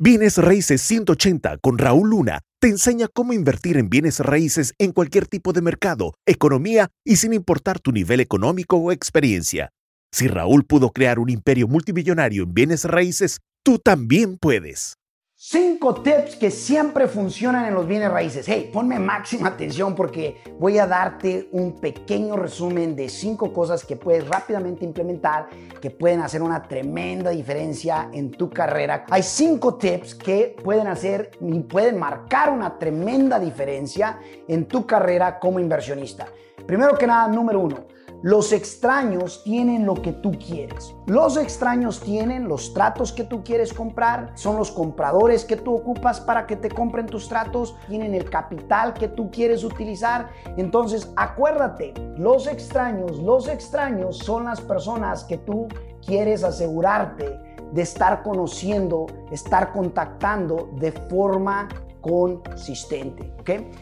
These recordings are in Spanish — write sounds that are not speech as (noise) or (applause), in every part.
Bienes Raíces 180 con Raúl Luna te enseña cómo invertir en bienes raíces en cualquier tipo de mercado, economía y sin importar tu nivel económico o experiencia. Si Raúl pudo crear un imperio multimillonario en bienes raíces, tú también puedes. Cinco tips que siempre funcionan en los bienes raíces. Hey, ponme máxima atención porque voy a darte un pequeño resumen de cinco cosas que puedes rápidamente implementar que pueden hacer una tremenda diferencia en tu carrera. Hay cinco tips que pueden hacer y pueden marcar una tremenda diferencia en tu carrera como inversionista. Primero que nada, número uno los extraños tienen lo que tú quieres. Los extraños tienen los tratos que tú quieres comprar, son los compradores que tú ocupas para que te compren tus tratos, tienen el capital que tú quieres utilizar. Entonces, acuérdate, los extraños, los extraños son las personas que tú quieres asegurarte de estar conociendo, estar contactando de forma consistente.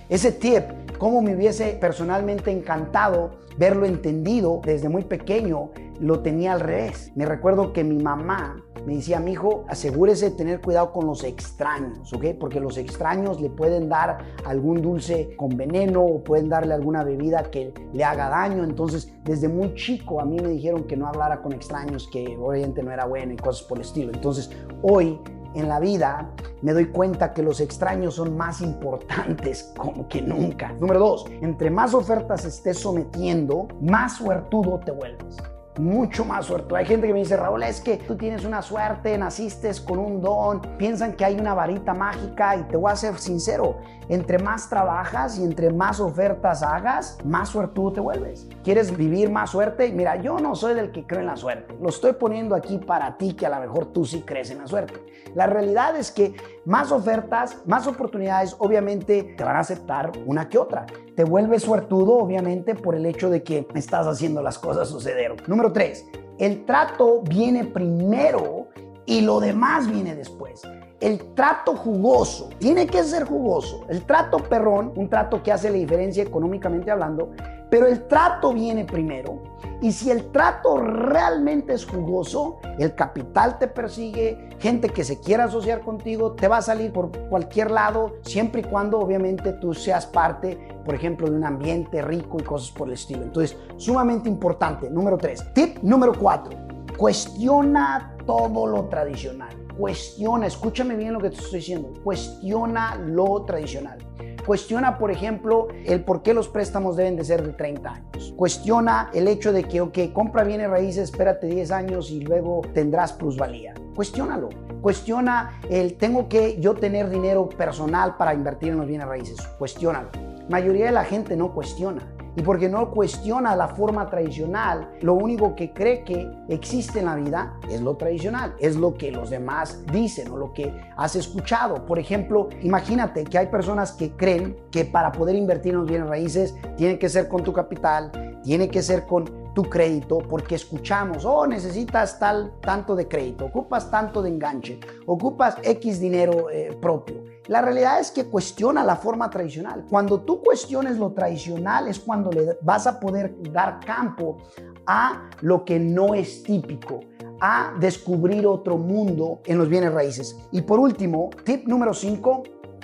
Ese tip, como me hubiese personalmente encantado verlo entendido desde muy pequeño, lo tenía al revés. Me recuerdo que mi mamá me decía, mi hijo, asegúrese de tener cuidado con los extraños, ¿ok? Porque los extraños le pueden dar algún dulce con veneno o pueden darle alguna bebida que le haga daño. Entonces, desde muy chico a mí me dijeron que no hablara con extraños, que obviamente no era bueno y cosas por el estilo. Entonces, hoy en la vida me doy cuenta que los extraños son más importantes (laughs) como que nunca. Número dos, entre más ofertas estés sometiendo, más suertudo te vuelves mucho más suerte. Hay gente que me dice, Raúl, es que tú tienes una suerte, naciste con un don, piensan que hay una varita mágica y te voy a ser sincero, entre más trabajas y entre más ofertas hagas, más suertudo te vuelves. ¿Quieres vivir más suerte? Mira, yo no soy del que cree en la suerte. Lo estoy poniendo aquí para ti que a lo mejor tú sí crees en la suerte. La realidad es que más ofertas, más oportunidades, obviamente te van a aceptar una que otra. Te vuelves suertudo, obviamente, por el hecho de que estás haciendo las cosas suceder. Número tres, el trato viene primero y lo demás viene después. El trato jugoso tiene que ser jugoso. El trato perrón, un trato que hace la diferencia económicamente hablando, pero el trato viene primero. Y si el trato realmente es jugoso, el capital te persigue, gente que se quiera asociar contigo, te va a salir por cualquier lado, siempre y cuando obviamente tú seas parte, por ejemplo, de un ambiente rico y cosas por el estilo. Entonces, sumamente importante. Número tres. Tip número cuatro. Cuestiona todo lo tradicional. Cuestiona, escúchame bien lo que te estoy diciendo. Cuestiona lo tradicional. Cuestiona, por ejemplo, el por qué los préstamos deben de ser de 30 años. Cuestiona el hecho de que, ok, compra bienes raíces, espérate 10 años y luego tendrás plusvalía. Cuestiónalo. Cuestiona el tengo que yo tener dinero personal para invertir en los bienes raíces. Cuestiónalo. Mayoría de la gente no cuestiona y porque no cuestiona la forma tradicional, lo único que cree que existe en la vida es lo tradicional, es lo que los demás dicen o lo que has escuchado. Por ejemplo, imagínate que hay personas que creen que para poder invertir en los bienes raíces tiene que ser con tu capital, tiene que ser con tu crédito porque escuchamos, oh, necesitas tal tanto de crédito, ocupas tanto de enganche, ocupas X dinero eh, propio. La realidad es que cuestiona la forma tradicional. Cuando tú cuestiones lo tradicional es cuando le vas a poder dar campo a lo que no es típico, a descubrir otro mundo en los bienes raíces. Y por último, tip número 5,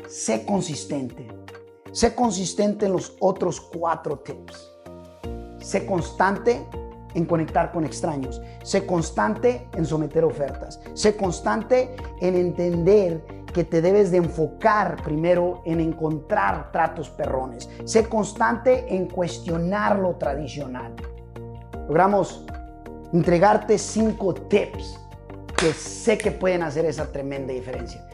sé consistente. Sé consistente en los otros cuatro tips. Sé constante en conectar con extraños. Sé constante en someter ofertas. Sé constante en entender que te debes de enfocar primero en encontrar tratos perrones. Sé constante en cuestionar lo tradicional. Logramos entregarte cinco tips que sé que pueden hacer esa tremenda diferencia.